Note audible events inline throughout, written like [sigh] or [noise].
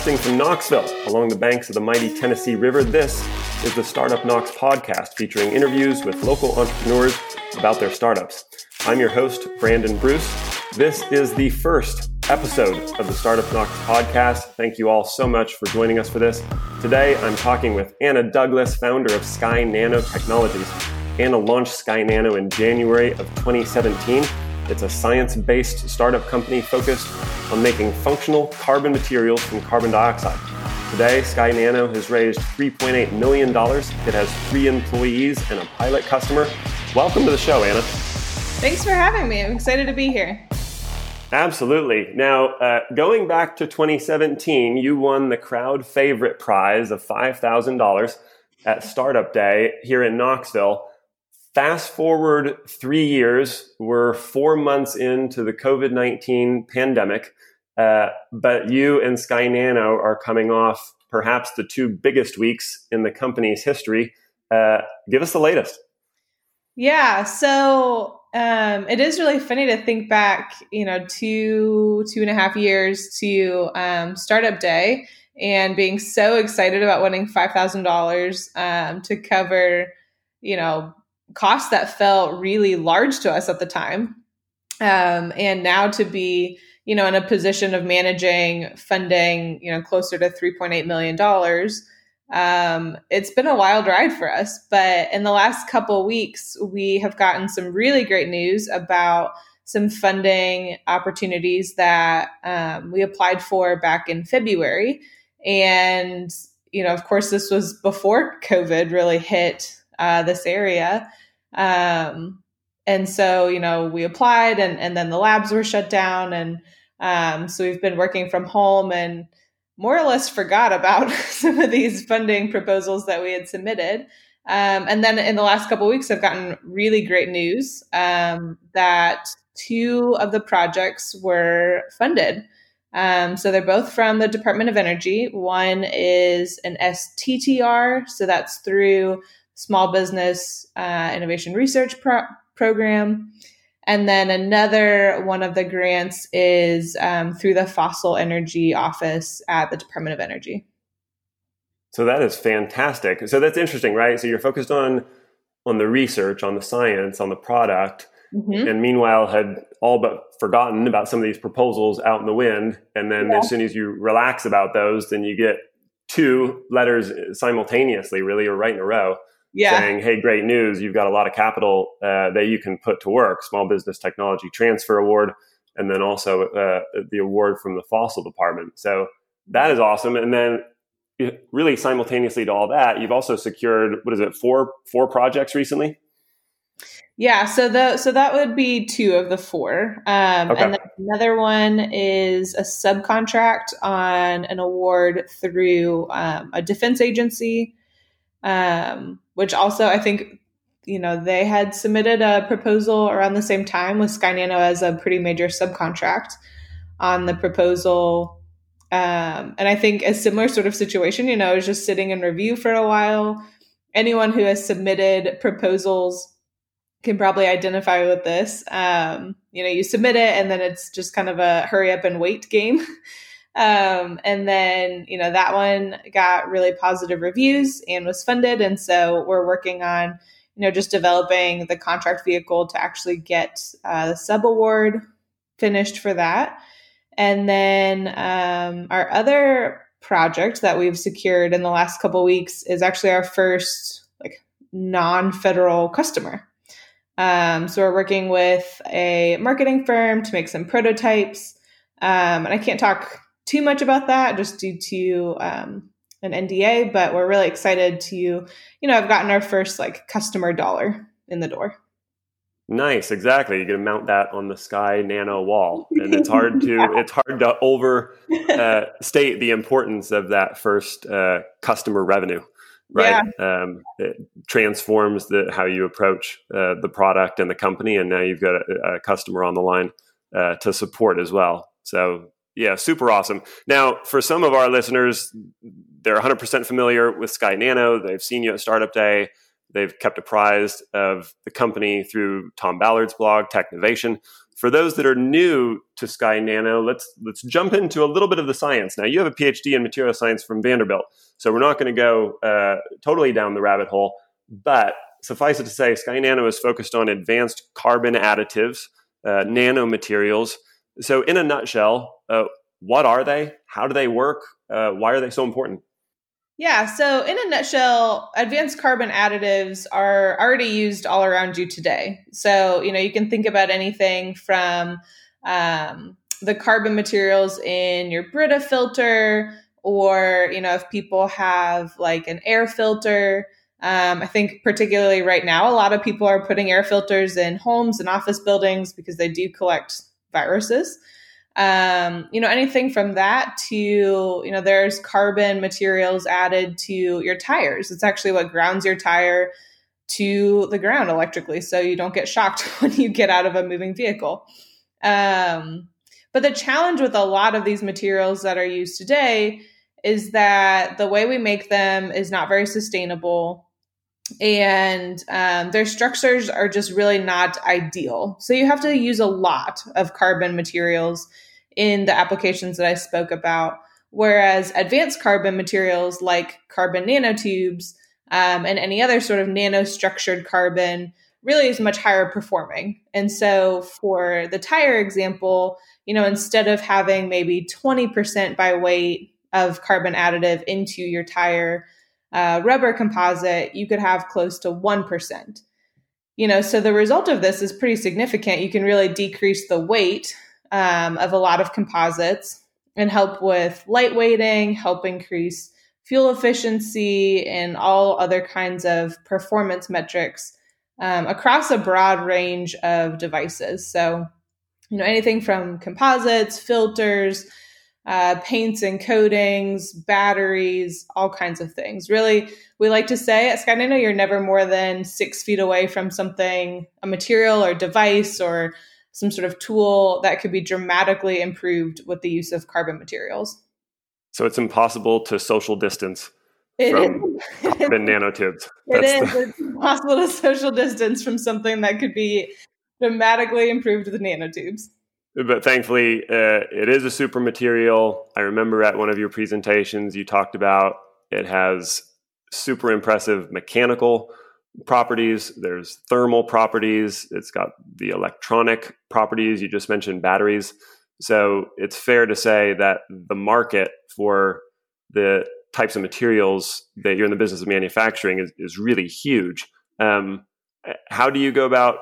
Broadcasting from Knoxville, along the banks of the mighty Tennessee River, this is the Startup Knox podcast featuring interviews with local entrepreneurs about their startups. I'm your host, Brandon Bruce. This is the first episode of the Startup Knox podcast. Thank you all so much for joining us for this. Today, I'm talking with Anna Douglas, founder of Sky Nano Technologies. Anna launched Sky Nano in January of 2017 it's a science based startup company focused on making functional carbon materials from carbon dioxide. Today, Sky Nano has raised $3.8 million. It has three employees and a pilot customer. Welcome to the show, Anna. Thanks for having me. I'm excited to be here. Absolutely. Now, uh, going back to 2017, you won the crowd favorite prize of $5,000 at Startup Day here in Knoxville. Fast forward three years, we're four months into the COVID 19 pandemic, uh, but you and Sky Nano are coming off perhaps the two biggest weeks in the company's history. Uh, give us the latest. Yeah, so um, it is really funny to think back, you know, two two and a half years to um, startup day and being so excited about winning five thousand um, dollars to cover, you know, costs that felt really large to us at the time. Um, and now to be, you know, in a position of managing funding, you know, closer to $3.8 million, um, it's been a wild ride for us. But in the last couple weeks, we have gotten some really great news about some funding opportunities that um, we applied for back in February. And, you know, of course, this was before COVID really hit uh, this area. Um, and so, you know, we applied and, and then the labs were shut down. And um, so we've been working from home and more or less forgot about [laughs] some of these funding proposals that we had submitted. Um, and then in the last couple weeks, I've gotten really great news um, that two of the projects were funded. Um, so they're both from the Department of Energy. One is an STTR, so that's through Small Business uh, Innovation Research Pro- Program. And then another one of the grants is um, through the Fossil Energy Office at the Department of Energy. So that is fantastic. So that's interesting, right? So you're focused on on the research, on the science, on the product, mm-hmm. and meanwhile had all but forgotten about some of these proposals out in the wind. And then yeah. as soon as you relax about those, then you get two letters simultaneously, really, or right in a row yeah. saying, "Hey, great news! You've got a lot of capital uh, that you can put to work." Small Business Technology Transfer Award, and then also uh, the award from the Fossil Department. So that is awesome. And then, really simultaneously to all that, you've also secured what is it four four projects recently. Yeah, so the so that would be two of the four, um, okay. and another one is a subcontract on an award through um, a defense agency um, which also I think you know they had submitted a proposal around the same time with Sky Nano as a pretty major subcontract on the proposal. Um, and I think a similar sort of situation, you know, is just sitting in review for a while. Anyone who has submitted proposals can probably identify with this. Um, you know, you submit it and then it's just kind of a hurry up and wait game. [laughs] Um, and then, you know, that one got really positive reviews and was funded. And so we're working on, you know, just developing the contract vehicle to actually get uh, the sub award finished for that. And then um, our other project that we've secured in the last couple weeks is actually our first like non-federal customer. Um, so we're working with a marketing firm to make some prototypes. Um, and I can't talk too much about that just due to um, an NDA, but we're really excited to, you know, I've gotten our first like customer dollar in the door. Nice, exactly. You can mount that on the Sky Nano wall, and it's hard to [laughs] yeah. it's hard to overstate uh, the importance of that first uh, customer revenue, right? Yeah. Um, it transforms the how you approach uh, the product and the company, and now you've got a, a customer on the line uh, to support as well. So yeah, super awesome. Now, for some of our listeners, they're 100% familiar with Sky Nano. They've seen you at Startup Day. They've kept apprised of the company through Tom Ballard's blog, Teknovation. for those that are new to Sky Nano, let's let's jump into a little bit of the science. Now, you have a PhD in material science from Vanderbilt, so we're not going to go uh, totally down the rabbit hole. But suffice it to say, Sky Nano is focused on advanced carbon additives, uh, nanomaterials. So, in a nutshell, uh, what are they? How do they work? Uh, why are they so important? Yeah, so in a nutshell, advanced carbon additives are already used all around you today. So, you know, you can think about anything from um, the carbon materials in your Brita filter, or, you know, if people have like an air filter. Um, I think, particularly right now, a lot of people are putting air filters in homes and office buildings because they do collect viruses. Um, you know anything from that to you know there's carbon materials added to your tires. It's actually what grounds your tire to the ground electrically so you don't get shocked [laughs] when you get out of a moving vehicle. Um, but the challenge with a lot of these materials that are used today is that the way we make them is not very sustainable and um, their structures are just really not ideal. So you have to use a lot of carbon materials in the applications that I spoke about. Whereas advanced carbon materials like carbon nanotubes um, and any other sort of nanostructured carbon really is much higher performing. And so for the tire example, you know, instead of having maybe 20% by weight of carbon additive into your tire, uh, rubber composite, you could have close to 1%. You know, so the result of this is pretty significant. You can really decrease the weight um, of a lot of composites and help with lightweighting, help increase fuel efficiency, and all other kinds of performance metrics um, across a broad range of devices. So, you know, anything from composites, filters, uh, paints and coatings, batteries, all kinds of things. Really, we like to say at Sky Nano, you're never more than six feet away from something, a material or device or some sort of tool that could be dramatically improved with the use of carbon materials. So it's impossible to social distance it from carbon nanotubes. [laughs] It is. The- it's impossible to social distance from something that could be dramatically improved with nanotubes but thankfully uh, it is a super material. I remember at one of your presentations you talked about it has super impressive mechanical properties. There's thermal properties. It's got the electronic properties. You just mentioned batteries. So it's fair to say that the market for the types of materials that you're in the business of manufacturing is, is really huge. Um, how do you go about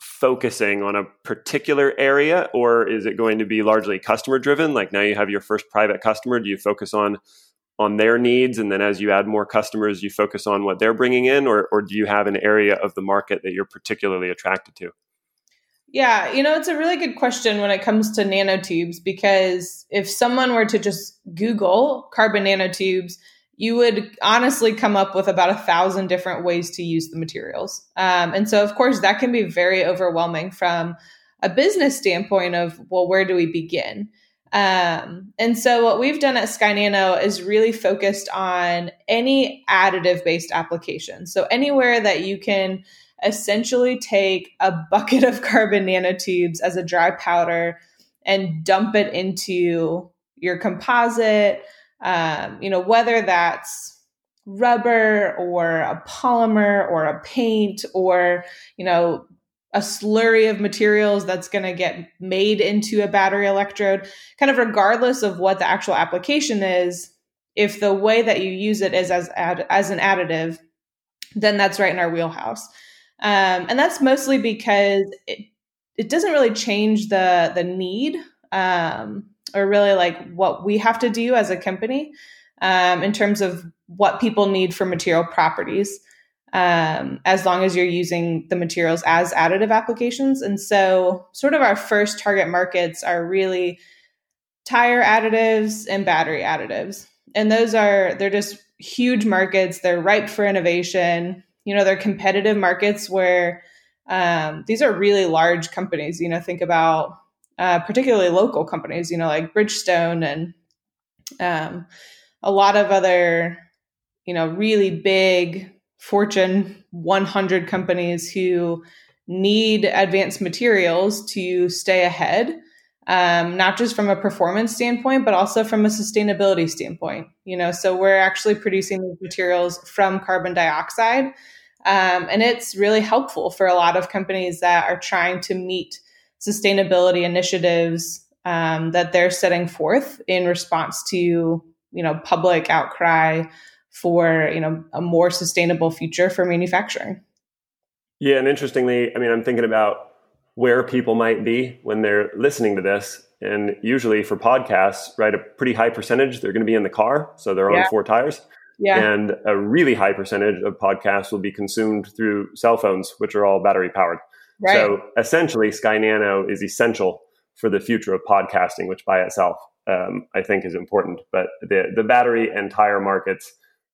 focusing on a particular area or is it going to be largely customer driven like now you have your first private customer do you focus on on their needs? And then as you add more customers you focus on what they're bringing in or, or do you have an area of the market that you're particularly attracted to? Yeah you know it's a really good question when it comes to nanotubes because if someone were to just google carbon nanotubes you would honestly come up with about a thousand different ways to use the materials. Um, and so, of course, that can be very overwhelming from a business standpoint of, well, where do we begin? Um, and so, what we've done at Sky Nano is really focused on any additive based application. So, anywhere that you can essentially take a bucket of [laughs] carbon nanotubes as a dry powder and dump it into your composite um, you know, whether that's rubber or a polymer or a paint or, you know, a slurry of materials that's going to get made into a battery electrode, kind of regardless of what the actual application is, if the way that you use it is as ad, as an additive, then that's right in our wheelhouse. Um, and that's mostly because it it doesn't really change the the need um, or really like what we have to do as a company um, in terms of what people need for material properties um, as long as you're using the materials as additive applications. And so sort of our first target markets are really tire additives and battery additives. And those are they're just huge markets. They're ripe for innovation. You know they're competitive markets where um, these are really large companies. You know think about uh, particularly local companies, you know, like Bridgestone and um, a lot of other, you know, really big Fortune 100 companies who need advanced materials to stay ahead, um, not just from a performance standpoint, but also from a sustainability standpoint. You know, so we're actually producing these materials from carbon dioxide. Um, and it's really helpful for a lot of companies that are trying to meet sustainability initiatives um, that they're setting forth in response to you know public outcry for you know a more sustainable future for manufacturing. Yeah, and interestingly, I mean, I'm thinking about where people might be when they're listening to this. And usually for podcasts, right, a pretty high percentage, they're going to be in the car. So they're yeah. on four tires. Yeah. And a really high percentage of podcasts will be consumed through cell phones, which are all battery powered. Right. So essentially, Sky Nano is essential for the future of podcasting, which by itself um, I think is important. But the, the battery and tire markets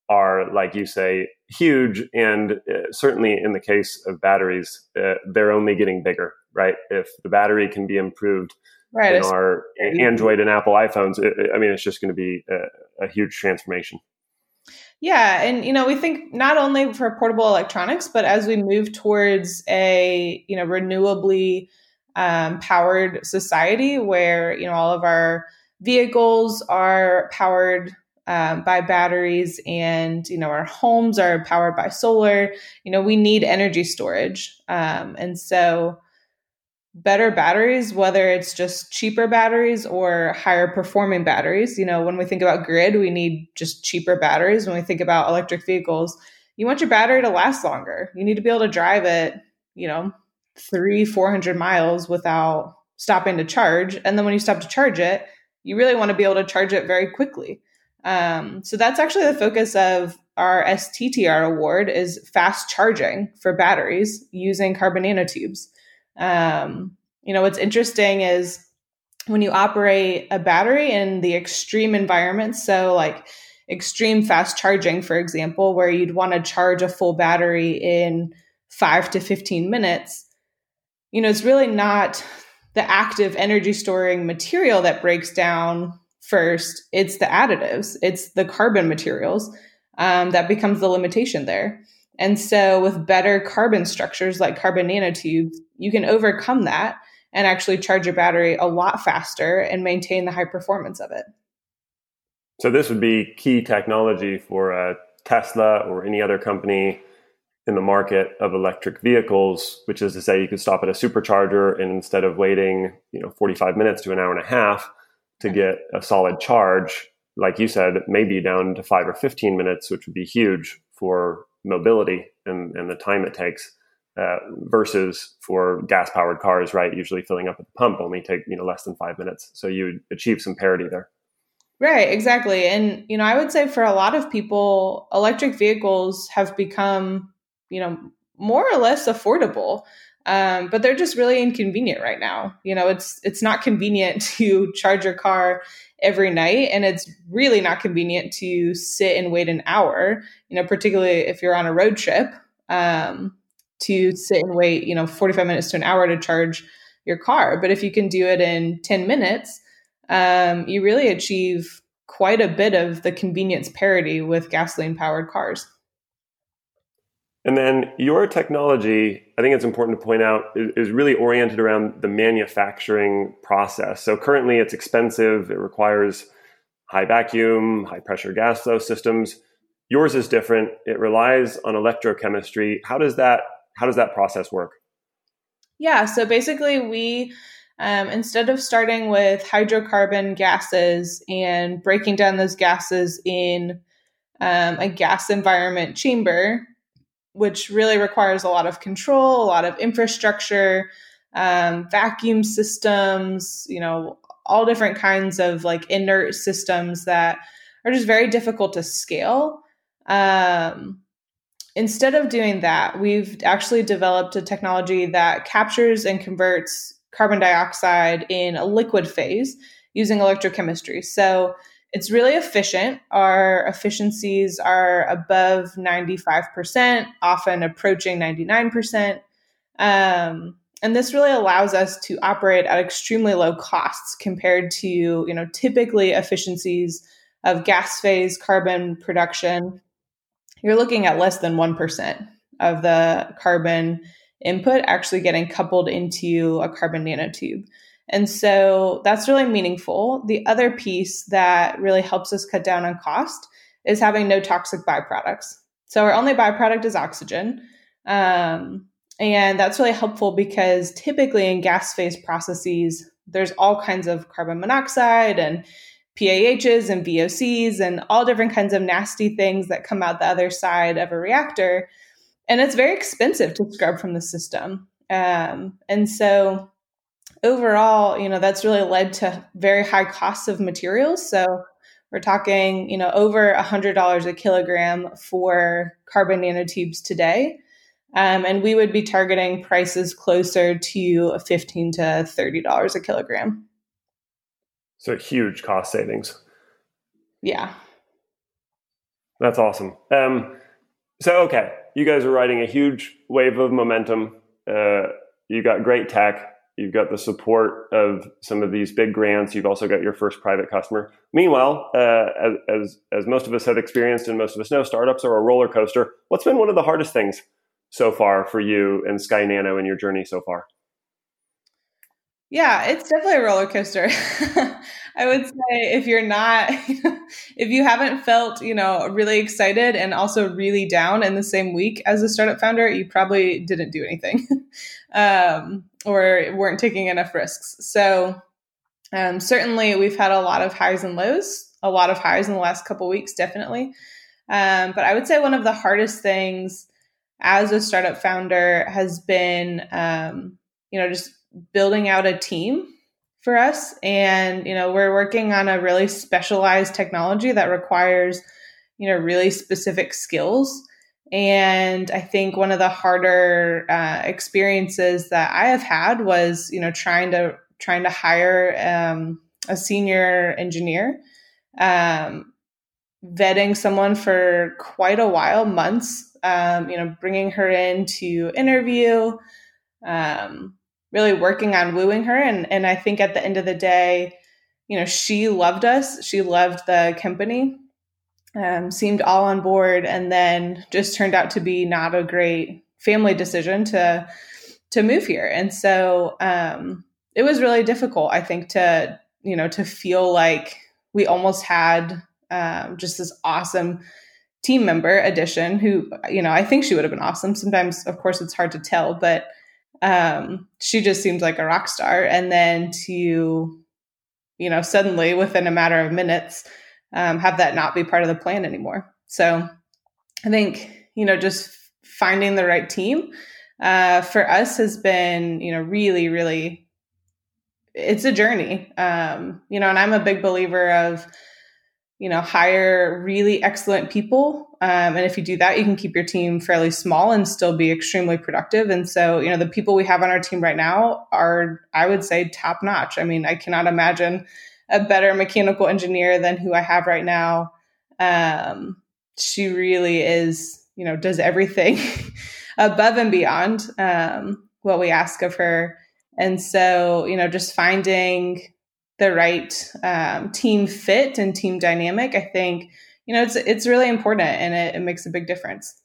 are, like you say, huge. And uh, certainly in the case of batteries, uh, they're only getting bigger, right? If the battery can be improved right, in our Android and Apple iPhones, it, I mean, it's just going to be a, a huge transformation. Yeah, and you know, we think not only for portable electronics, but as we move towards a you know renewably um, powered society, where you know all of our vehicles are powered um, by batteries and you know our homes are powered by solar you know we need energy storage. Um, and so better batteries whether it's just cheaper batteries or higher performing batteries. You know when we think about grid we need just cheaper batteries. When we think about electric vehicles you want your battery to last longer. You need to be able to drive it you know three four hundred miles without stopping to charge. And then when you stop to charge it you really want to be able to charge it very quickly. Um, so that's actually the focus of our STTR award is fast charging for batteries using carbon nanotubes. Um, you know, what's interesting is when you operate a battery in the extreme environments, so like extreme fast charging, for example, where you'd want to charge a full battery in five to 15 minutes, you know, it's really not the active energy storing material that breaks down first, it's the additives, it's the carbon materials um, that becomes the limitation there. And so, with better carbon structures like carbon nanotubes, you can overcome that and actually charge your battery a lot faster and maintain the high performance of it. So, this would be key technology for a Tesla or any other company in the market of electric vehicles, which is to say, you could stop at a supercharger and instead of waiting, you know, 45 minutes to an hour and a half, to get a solid charge, like you said, maybe down to five or 15 minutes, which would be huge for mobility and, and the time it takes. Uh, versus for gas powered cars, right? Usually filling up at the pump only take you know less than five minutes. So you achieve some parity there. Right, exactly. And you know, I would say for a lot of people, electric vehicles have become you know more or less affordable. Um, but they're just really inconvenient right now. You know, it's it's not convenient [laughs] to charge your car every night, and it's really not convenient to sit and wait an hour. You know, particularly if you're on a road trip, um, to sit and wait, you know, 45 minutes to an hour to charge your car. But if you can do it in 10 minutes, um, you really achieve quite a bit of the convenience parity with gasoline powered cars. And then your technology, I think it's important to point out, is, really oriented around the manufacturing process. So currently it's expensive, it requires high vacuum, high pressure gas flow systems. Yours is different. It relies on electrochemistry. How does that how does that process work? Yeah, so basically we um, instead of starting with hydrocarbon gases and breaking down those gases in um, a gas environment chamber, which really requires a lot of control, a lot of infrastructure, um, vacuum systems, you know, all different kinds of like inert systems that are just very difficult to scale. Um, instead of doing that, we've actually developed a technology that captures and converts carbon dioxide in a liquid phase using electrochemistry. So it's really efficient. Our efficiencies are above 95%, often approaching 99%. Um, and this really allows us to operate at extremely low costs compared to, you know, typically efficiencies of gas phase carbon production. You're looking at less than 1% of the carbon input actually getting coupled into a carbon nanotube. And so that's really meaningful. The other piece that really helps us cut down on cost is having no toxic byproducts. So our only byproduct is oxygen. Um, and that's really helpful because typically in gas phase processes, there's all kinds of carbon monoxide and PAHs and VOCs and all different kinds of nasty things that come out the other side of a reactor. And it's very expensive to scrub from the system. Um, and so overall, you know, that's really led to very high costs of materials. So we're talking, you know, over a $100 a kilogram for carbon nanotubes today. Um, and we would be targeting prices closer to 15 to $30 a kilogram. So huge cost savings. Yeah. That's awesome. Um, so, okay, you guys are riding a huge wave of momentum. Uh, you got great tech. You've got the support of some of these big grants. You've also got your first private customer. Meanwhile, uh, as, as, as most of us have experienced and most of us know, startups are a roller coaster. What's been one of the hardest things so far for you and Sky Nano in your journey so far? Yeah, it's definitely a roller coaster. [laughs] I would say if you're not, [laughs] if you haven't felt, you know, really excited and also really down in the same week as a startup founder, you probably didn't do anything [laughs] um, or weren't taking enough risks. So, um, certainly we've had a lot of highs and lows, a lot of highs in the last couple weeks, definitely. Um, but I would say one of the hardest things as a startup founder has been, um, you know, just building out a team for us. And, you know, we're working on a really specialized technology that requires, you know, really specific skills. And I think one of the harder uh, experiences that I have had was, you know, trying to trying to hire um, a senior engineer, um, vetting someone for quite a while, months, um, you know, bringing her in to interview, um, really working on wooing her. And, and I think at the end of the day, you know, she loved us. She loved the company, um, seemed all on board, and then just turned out to be not a great family decision to to move here. And so um, it was really difficult, I think, to you know to feel like we almost had um, just this awesome team member addition who you know i think she would have been awesome sometimes of course it's hard to tell but um, she just seems like a rock star and then to you know suddenly within a matter of minutes um, have that not be part of the plan anymore. So i think you know just finding the right team uh, for us has been you know really really it's a journey. Um, you know and i'm a big believer of you know hire really excellent people. Um, and if you do that you can keep your team fairly small and still be extremely productive. And so you know the people we have on our team right now are i would say top notch. I mean i cannot imagine a better mechanical engineer than who i have right now um, she really is you know does everything [laughs] above and beyond um, what we ask of her and so you know just finding the right um, team fit and team dynamic, I think you know it's it's really important and it, it makes a big difference.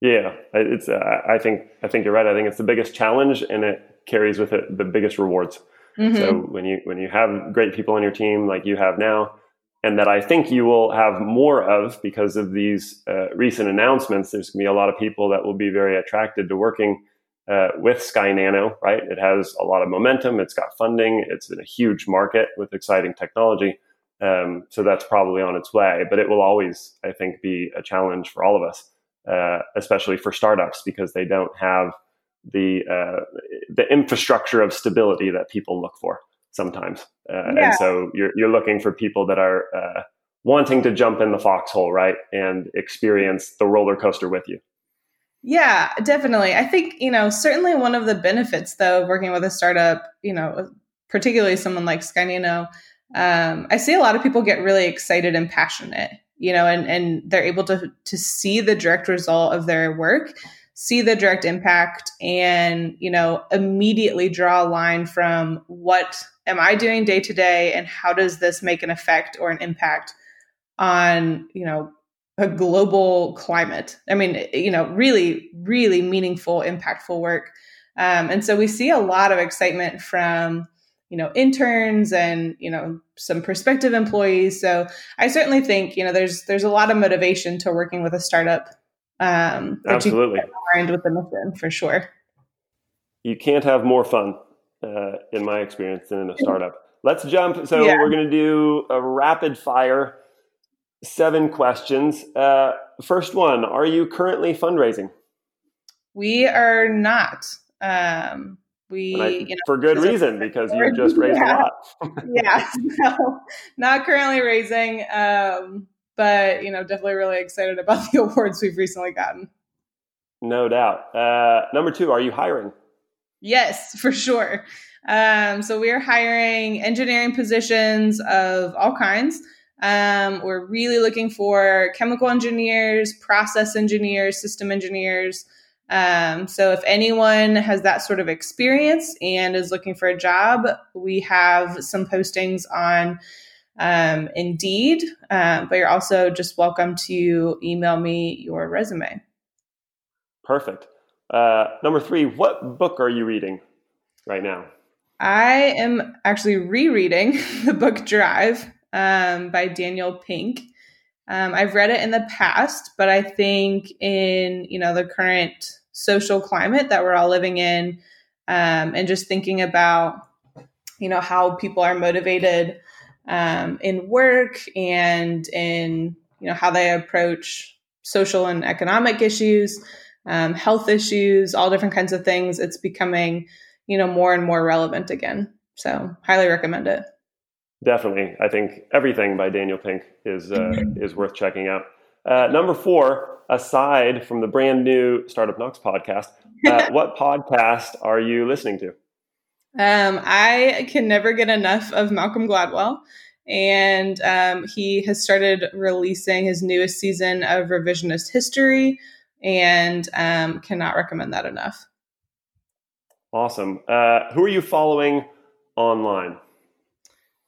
Yeah, it's. Uh, I think I think you're right. I think it's the biggest challenge, and it carries with it the biggest rewards. Mm-hmm. So when you when you have great people on your team like you have now, and that I think you will have more of because of these uh, recent announcements, there's going to be a lot of people that will be very attracted to working uh, with Sky Nano, right? It has a lot of momentum. It's got funding. It's in a huge market with exciting technology. Um, so that's probably on its way, but it will always, I think, be a challenge for all of us, uh, especially for startups because they don't have the uh, the infrastructure of stability that people look for sometimes. Uh, yeah. And so you're you're looking for people that are uh, wanting to jump in the foxhole, right, and experience the roller coaster with you. Yeah, definitely. I think, you know, certainly one of the benefits though of working with a startup, you know, particularly someone like Sky Nano, um, I see a lot of people get really excited and passionate, you know, and, and they're able to to see the direct result of their work, see the direct impact, and, you know, immediately draw a line from what am I doing day to day and how does this make an effect or an impact on, you know, a global climate. I mean, you know, really, really meaningful, impactful work. Um, and so we see a lot of excitement from you know interns and you know some prospective employees so i certainly think you know there's there's a lot of motivation to working with a startup um absolutely. aligned with the mission for sure. You can't have more fun uh, in my experience than in a startup. Let's jump. So yeah. we're going to do a rapid fire seven questions. Uh, first one are you currently fundraising? We are not. Um, we I, you know, for good reason [laughs] because you just raised yeah. a lot. [laughs] Yeah no, not currently raising. Um, but you know definitely really excited about [laughs] the awards we've recently gotten. No doubt. Uh, number two are you hiring? Yes [laughs] for sure. Um, so we are hiring engineering positions of all kinds. Um, we're really looking for chemical engineers process engineers system engineers. Um, so if anyone has that sort of experience and is looking for a job, we have some postings on um, Indeed, uh, but you're also just welcome to email me your resume. Perfect. Uh, number three, what book are you reading right now? I am actually rereading [laughs] the book Drive um, by Daniel Pink. Um, I've read it in the past, but I think in you know the current social climate that we're all living in um, and just thinking about you know how people are motivated um, in work and in you know how they approach social and economic issues um, health issues all different kinds of things. It's becoming you know more and more relevant again. So highly recommend it. Definitely. I think everything by daniel pink is uh, [laughs] is worth checking out. Uh, number four aside from the brand new Startup Knox podcast, uh, [laughs] what podcast are you listening to? Um, I can never get enough of Malcolm Gladwell. And um, he has started releasing his newest season of Revisionist History and um, cannot recommend that enough. Awesome. Uh, who are you following online?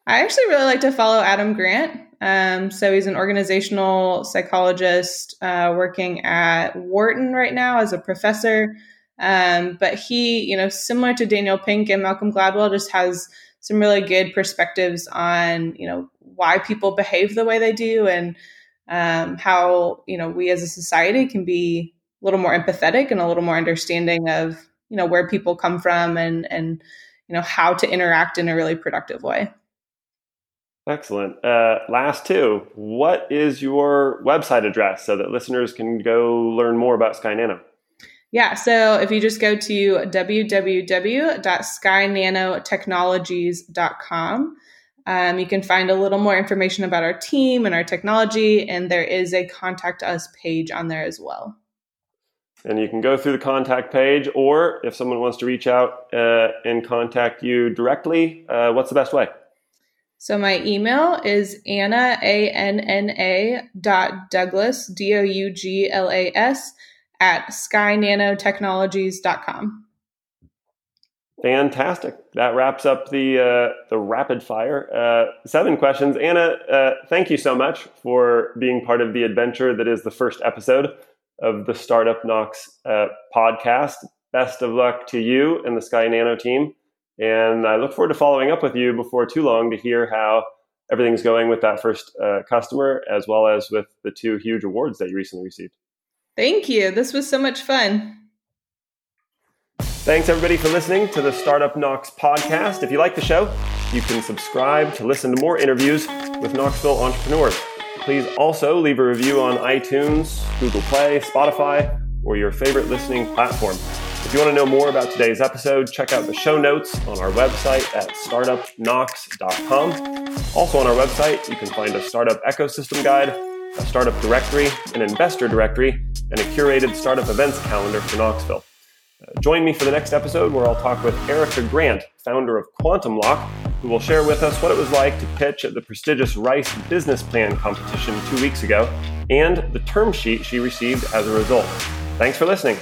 I actually really like to follow Adam Grant. Um, so he's an organizational psychologist uh, working at Wharton right now as a professor. Um, but he, you know, similar to Daniel Pink and Malcolm Gladwell, just has some really good perspectives on, you know, why people behave the way they do and um, how, you know, we as a society can be a little more empathetic and a little more understanding of, you know, where people come from and, and, you know, how to interact in a really productive way. Excellent. Uh, last two. What is your website address so that listeners can go learn more about Sky Nano? Yeah, so if you just go to www.skynanotechnologies.com, um, you can find a little more information about our team and our technology, and there is a contact us page on there as well. And you can go through the contact page, or if someone wants to reach out uh, and contact you directly, uh, what's the best way? So my email is Anna, A N N A dot Douglas, D O U G L A S, at skynanotechnologies.com. Fantastic. That wraps up the uh, the rapid fire. Uh, seven questions. Anna, uh, thank you so much for being part of the adventure that is the first episode of the Startup Knox uh, podcast. Best of luck to you and the Sky Nano team. And I look forward to following up with you before too long to hear how everything's going with that first uh, customer, as well as with the two huge awards that you recently received. Thank you. This was so much fun. Thanks, everybody, for listening to the Startup Knox podcast. If you like the show, you can subscribe to listen to more interviews with Knoxville entrepreneurs. Please also leave a review on iTunes, Google Play, Spotify, or your favorite listening platform. If you want to know more about today's episode, check out the show notes on our website at startupknox.com. Also on our website, you can find a startup ecosystem guide, a startup directory, an investor directory, and a curated startup events calendar for Knoxville. Uh, join me for the next episode where I'll talk with Erica Grant, founder of Quantum Lock, who will share with us what it was like to pitch at the prestigious Rice Business Plan competition two weeks ago and the term sheet she received as a result. Thanks for listening.